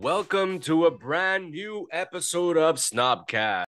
Welcome to a brand new episode of Snobcast.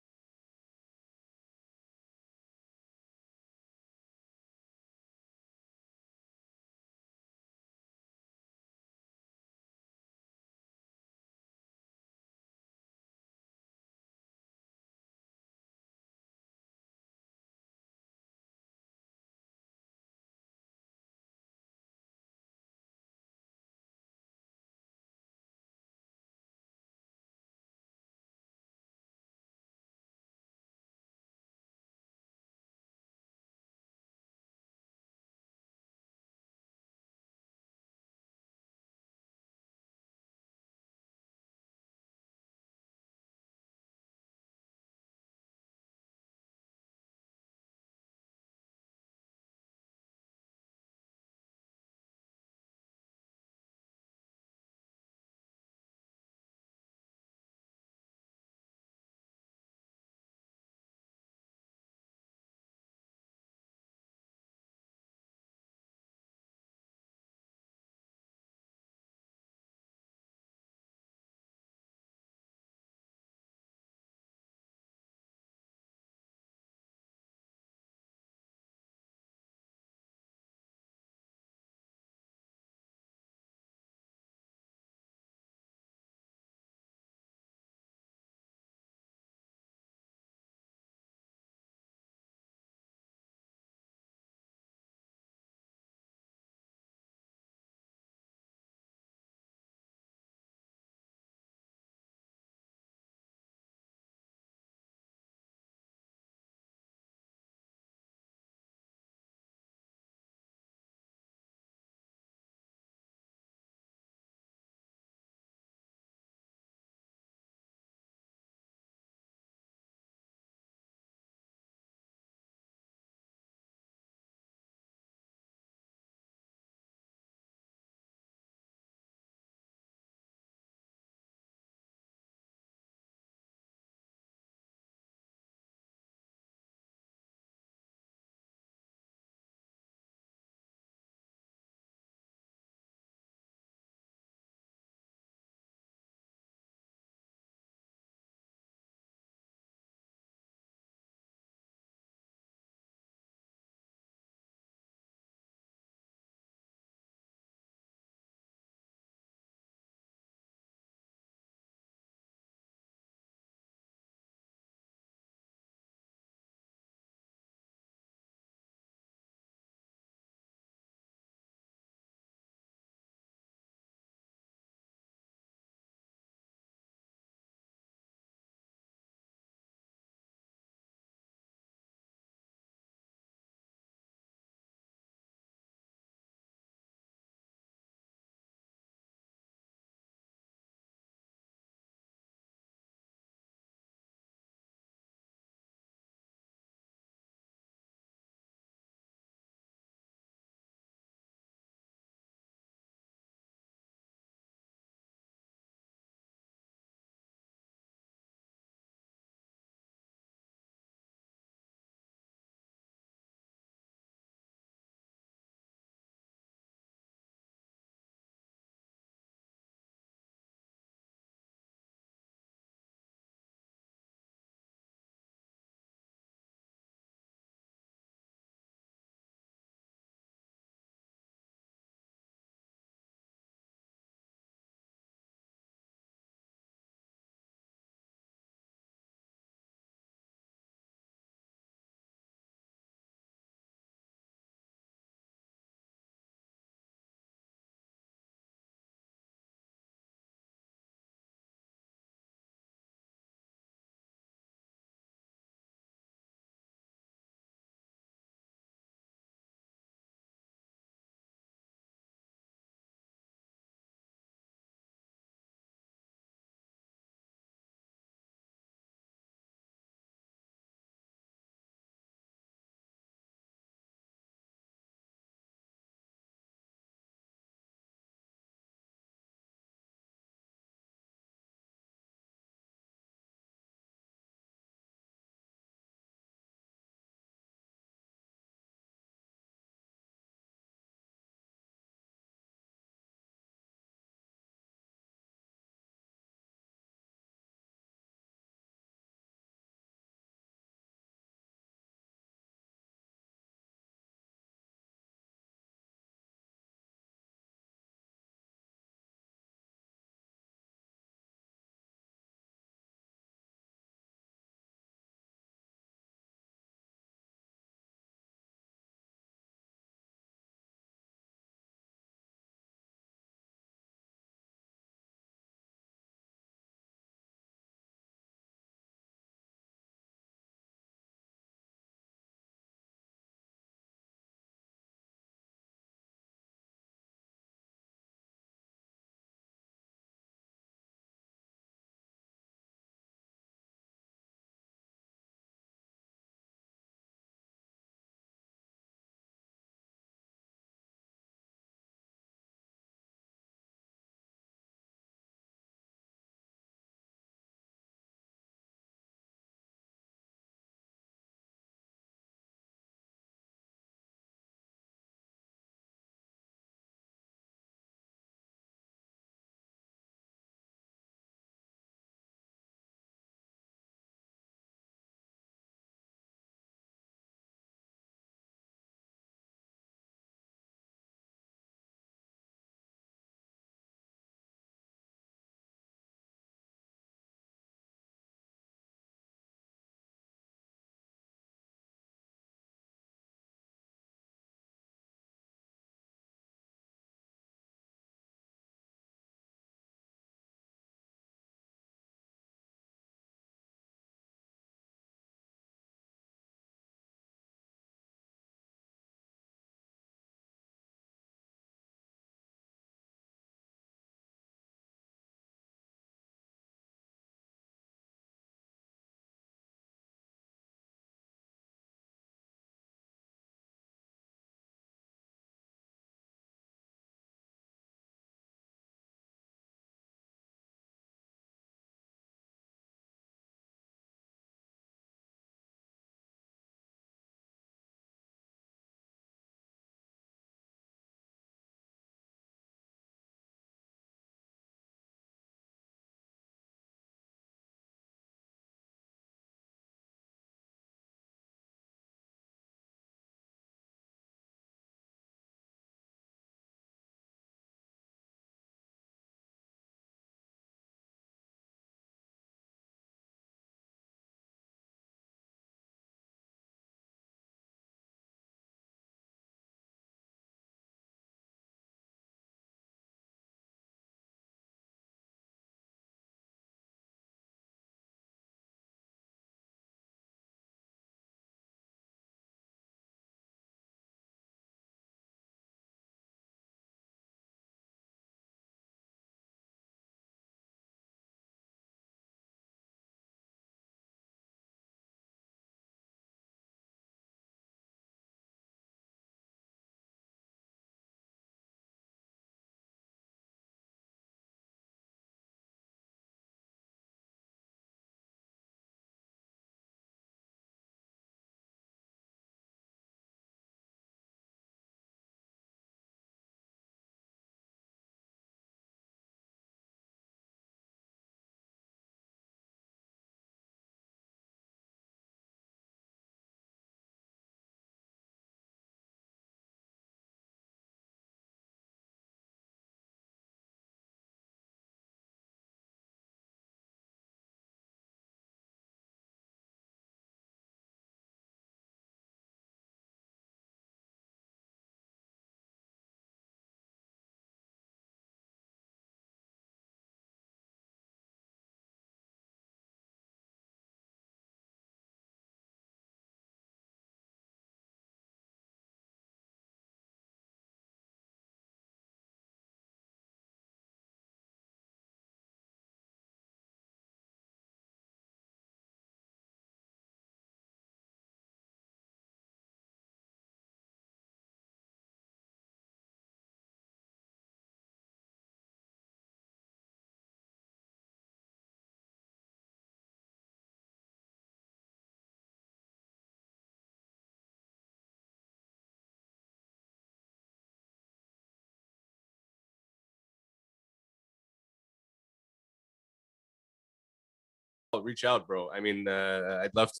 Reach out, bro. I mean, uh, I'd love to.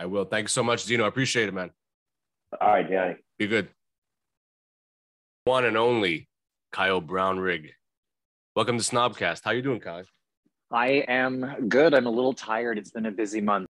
I will. Thanks so much, Zeno. I appreciate it, man. All right, Johnny. Be good. One and only Kyle Brownrigg. Welcome to Snobcast. How you doing, Kyle? I am good. I'm a little tired. It's been a busy month.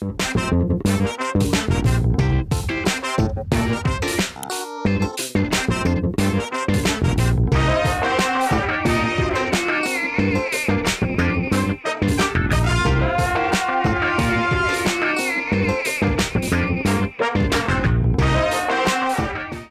Thank